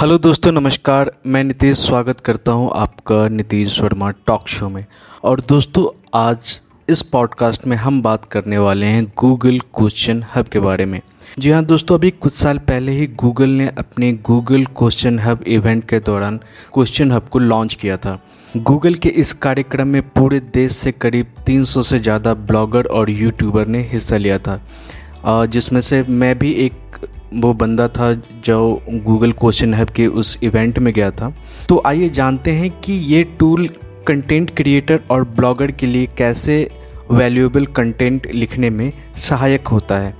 Hello दोस्तों, नमस्कार। मैं नीतीश स्वागत करता हूँ आपका नीतीश वर्मा टॉक शो में। और दोस्तों, आज इस पॉडकास्ट में हम बात करने वाले हैं गूगल क्वेश्चन हब के बारे में। जी हाँ दोस्तों, अभी कुछ साल पहले ही गूगल ने अपने गूगल क्वेश्चन हब इवेंट के दौरान क्वेश्चन हब को लॉन्च किया था। गूगल के इस कार्यक्रम में पूरे देश से करीब 300 से ज़्यादा ब्लॉगर और यूट्यूबर ने हिस्सा लिया था। जिसमें से मैं भी एक वो बंदा था जो गूगल क्वेश्चन हब के उस इवेंट में गया था। तो आइए जानते हैं कि ये टूल कंटेंट क्रिएटर और ब्लॉगर के लिए कैसे वैल्यूएबल कंटेंट लिखने में सहायक होता है।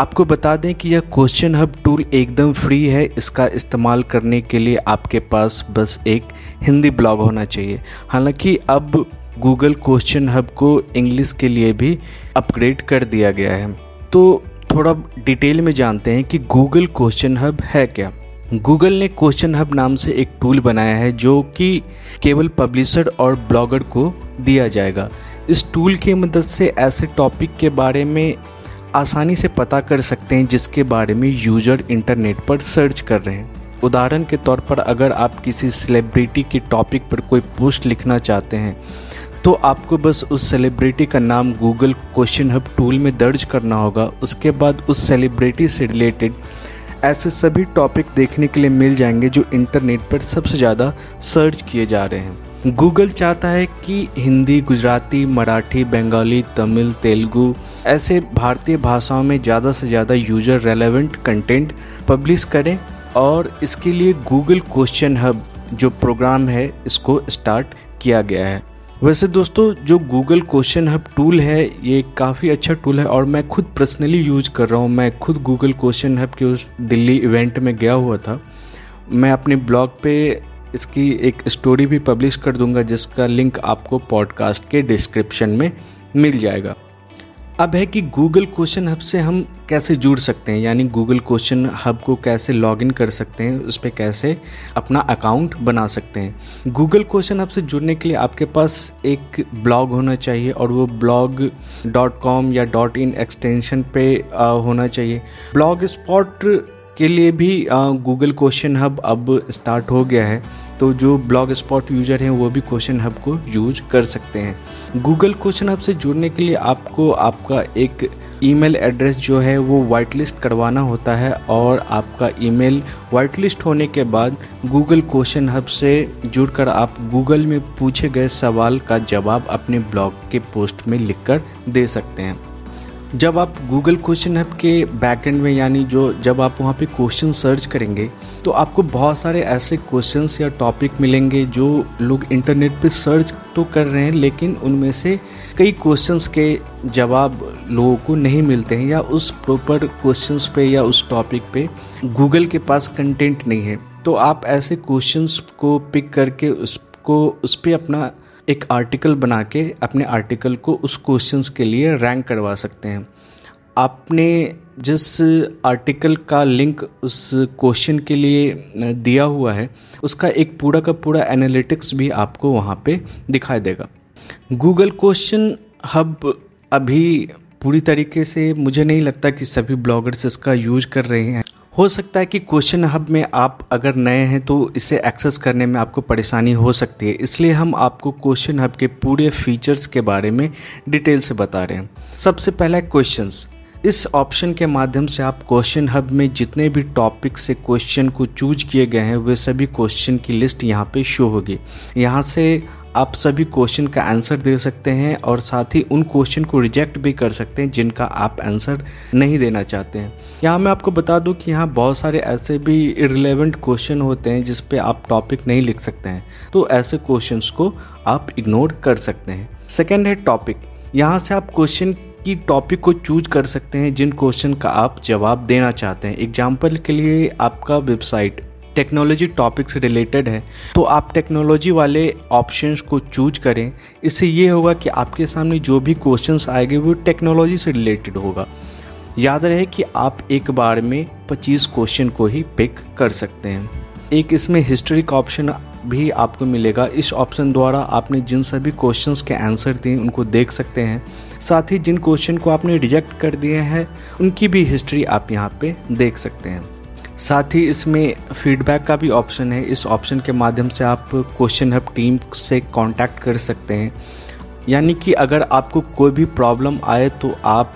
आपको बता दें कि यह क्वेश्चन हब टूल एकदम फ्री है। इसका इस्तेमाल करने के लिए आपके पास बस एक हिंदी ब्लॉग होना चाहिए। हालाँकि अब गूगल क्वेश्चन हब को इंग्लिश के लिए भी अपग्रेड कर दिया गया है। तो थोड़ा डिटेल में जानते हैं कि गूगल क्वेश्चन हब है क्या। गूगल ने क्वेश्चन हब नाम से एक टूल बनाया है जो कि केवल पब्लिशर और ब्लॉगर को दिया जाएगा। इस टूल की मदद से ऐसे टॉपिक के बारे में आसानी से पता कर सकते हैं जिसके बारे में यूज़र इंटरनेट पर सर्च कर रहे हैं। उदाहरण के तौर पर अगर आप किसी सेलिब्रिटी के टॉपिक पर कोई पोस्ट लिखना चाहते हैं तो आपको बस उस सेलिब्रिटी का नाम गूगल क्वेश्चन हब टूल में दर्ज करना होगा। उसके बाद उस सेलिब्रिटी से रिलेटेड ऐसे सभी टॉपिक देखने के लिए मिल जाएँगे जो इंटरनेट पर सबसे ज़्यादा सर्च किए जा रहे हैं। गूगल चाहता है कि हिंदी, गुजराती, मराठी, बंगाली, तमिल, तेलुगु ऐसे भारतीय भाषाओं में ज़्यादा से ज़्यादा यूज़र रेलेवेंट कंटेंट पब्लिश करें और इसके लिए गूगल क्वेश्चन हब जो प्रोग्राम है, इसको स्टार्ट किया गया है। वैसे दोस्तों, जो गूगल क्वेश्चन हब टूल है, ये काफ़ी अच्छा टूल है और मैं खुद पर्सनली यूज़ कर रहा हूँ। मैं खुद गूगल क्वेश्चन हब के उस दिल्ली इवेंट में गया हुआ था। मैं अपने ब्लॉग पे इसकी एक स्टोरी भी पब्लिश कर दूँगा, जिसका लिंक आपको पॉडकास्ट के डिस्क्रिप्शन में मिल जाएगा। अब है कि गूगल क्वेश्चन हब से हम कैसे जुड़ सकते हैं? यानी गूगल क्वेश्चन हब को कैसे लॉगिन कर सकते हैं? उस पर कैसे अपना अकाउंट बना सकते हैं? गूगल क्वेश्चन हब से जुड़ने के लिए आपके पास एक ब्लॉग होना चाहिए और वो ब्लॉग डॉट कॉम या डॉट इन एक्सटेंशन पे होना चाहिए। ब्लॉग स्पॉट के लिए भी गूगल क्वेश्चन हब अब स्टार्ट हो गया है। तो जो ब्लॉग स्पॉट यूज़र हैं, वो भी क्वेश्चन हब को यूज़ कर सकते हैं। गूगल क्वेश्चन हब से जुड़ने के लिए आपको आपका एक ईमेल एड्रेस जो है, वो वाइट लिस्ट करवाना होता है और आपका ईमेल वाइट लिस्ट होने के बाद गूगल क्वेश्चन हब से जुड़कर आप गूगल में पूछे गए सवाल का जवाब अपने ब्लॉग के पोस्ट में लिखकर दे सकते हैं। जब आप गूगल क्वेश्चन हब के बैकएंड में, यानी जो जब आप वहाँ पे क्वेश्चन सर्च करेंगे तो आपको बहुत सारे ऐसे क्वेश्चंस या टॉपिक मिलेंगे जो लोग इंटरनेट पे सर्च तो कर रहे हैं, लेकिन उनमें से कई क्वेश्चंस के जवाब लोगों को नहीं मिलते हैं, या उस प्रॉपर क्वेश्चंस पे या उस टॉपिक पे गूगल के पास कंटेंट नहीं है। तो आप ऐसे क्वेश्चंस को पिक करके उसको, उस पर अपना एक आर्टिकल बना के अपने आर्टिकल को उस क्वेश्चंस के लिए रैंक करवा सकते हैं। आपने जिस आर्टिकल का लिंक उस क्वेश्चन के लिए दिया हुआ है, उसका एक पूरा का पूरा एनालिटिक्स भी आपको वहाँ पे दिखाई देगा। गूगल क्वेश्चन हब अभी पूरी तरीके से मुझे नहीं लगता कि सभी ब्लॉगर्स इसका यूज़ कर रहे हैं। हो सकता है कि क्वेश्चन हब में आप अगर नए हैं तो इसे एक्सेस करने में आपको परेशानी हो सकती है। इसलिए हम आपको क्वेश्चन हब के पूरे फीचर्स के बारे में डिटेल से बता रहे हैं। सबसे पहला क्वेश्चंस इस ऑप्शन के माध्यम से आप क्वेश्चन हब में जितने भी टॉपिक से क्वेश्चन को चूज़ किए गए हैं, वे सभी क्वेश्चन की लिस्ट यहाँ पे शो होगी। यहाँ से आप सभी क्वेश्चन का आंसर दे सकते हैं और साथ ही उन क्वेश्चन को रिजेक्ट भी कर सकते हैं जिनका आप आंसर नहीं देना चाहते हैं। यहाँ मैं आपको बता दूँ कि यहाँ बहुत सारे ऐसे भी इरिलेवेंट क्वेश्चन होते हैं जिस पे आप टॉपिक नहीं लिख सकते हैं। तो ऐसे क्वेश्चंस को आप इग्नोर कर सकते हैं। सेकेंड है टॉपिक यहाँ से आप क्वेश्चन की टॉपिक को चूज़ कर सकते हैं, जिन क्वेश्चन का आप जवाब देना चाहते हैं। एग्ज़ाम्पल के लिए आपका वेबसाइट टेक्नोलॉजी टॉपिक से रिलेटेड है। तो आप टेक्नोलॉजी वाले ऑप्शंस को चूज़ करें। इससे ये होगा कि आपके सामने जो भी क्वेश्चंस आएँगे, वो टेक्नोलॉजी से रिलेटेड होगा। याद रहे कि आप एक बार में 25 क्वेश्चन को ही पिक कर सकते हैं। एक इसमें हिस्ट्री का ऑप्शन भी आपको मिलेगा। इस ऑप्शन द्वारा आपने जिन सभी क्वेश्चंस के आंसर दिए, उनको देख सकते हैं। साथ ही जिन क्वेश्चन को आपने रिजेक्ट कर दिए हैं, उनकी भी हिस्ट्री आप यहाँ पे देख सकते हैं। साथ ही इसमें फीडबैक का भी ऑप्शन है। इस ऑप्शन के माध्यम से आप क्वेश्चन हब टीम से कांटेक्ट कर सकते हैं। यानी कि अगर आपको कोई भी प्रॉब्लम आए तो आप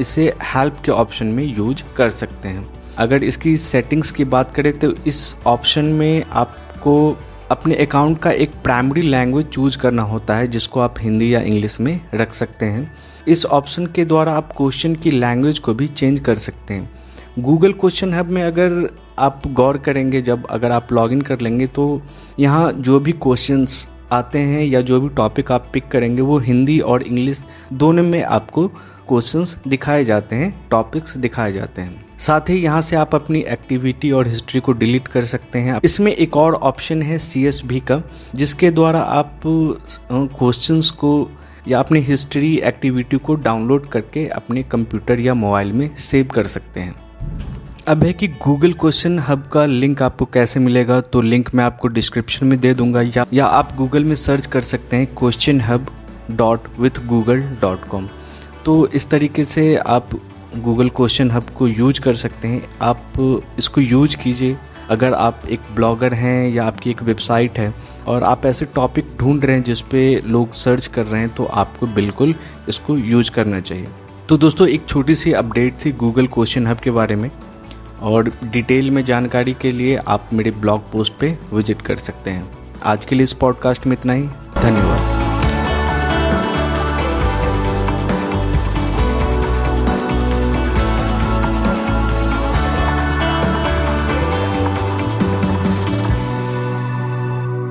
इसे हेल्प के ऑप्शन में यूज़ कर सकते हैं। अगर इसकी सेटिंग्स की बात करें तो इस ऑप्शन में आपको अपने अकाउंट का एक प्राइमरी लैंग्वेज चूज़ करना होता है, जिसको आप हिंदी या इंग्लिश में रख सकते हैं। इस ऑप्शन के द्वारा आप क्वेश्चन की लैंग्वेज को भी चेंज कर सकते हैं। गूगल क्वेश्चन हब में अगर आप गौर करेंगे, जब अगर आप लॉगिन कर लेंगे तो यहाँ जो भी क्वेश्चंस आते हैं या जो भी टॉपिक आप पिक करेंगे, वो हिंदी और इंग्लिश दोनों में आपको क्वेश्चंस दिखाए जाते हैं टॉपिक्स दिखाए जाते हैं। साथ ही यहाँ से आप अपनी एक्टिविटी और हिस्ट्री को डिलीट कर सकते हैं। इसमें एक और ऑप्शन है सी का, जिसके द्वारा आप क्वेश्चंस को या अपनी हिस्ट्री एक्टिविटी को डाउनलोड करके अपने कंप्यूटर या मोबाइल में सेव कर सकते हैं। अब है कि गूगल क्वेश्चन हब का लिंक आपको कैसे मिलेगा तो लिंक मैं आपको डिस्क्रिप्शन में दे दूँगा, या या आप गूगल में सर्च कर सकते हैं Question Hub dot with Google dot com तो इस तरीके से आप गूगल क्वेश्चन हब को यूज़ कर सकते हैं। आप इसको यूज़ कीजिए। अगर आप एक ब्लॉगर हैं या आपकी एक वेबसाइट है और आप ऐसे टॉपिक ढूंढ रहे हैं जिस पे लोग सर्च कर रहे हैं तो आपको बिल्कुल इसको यूज़ करना चाहिए। तो दोस्तों, एक छोटी सी अपडेट थी गूगल क्वेश्चन हब के बारे में और डिटेल में जानकारी के लिए आप मेरे ब्लॉग पोस्ट पे विज़िट कर सकते हैं। आज के लिए इस पॉडकास्ट में इतना ही। धन्यवाद।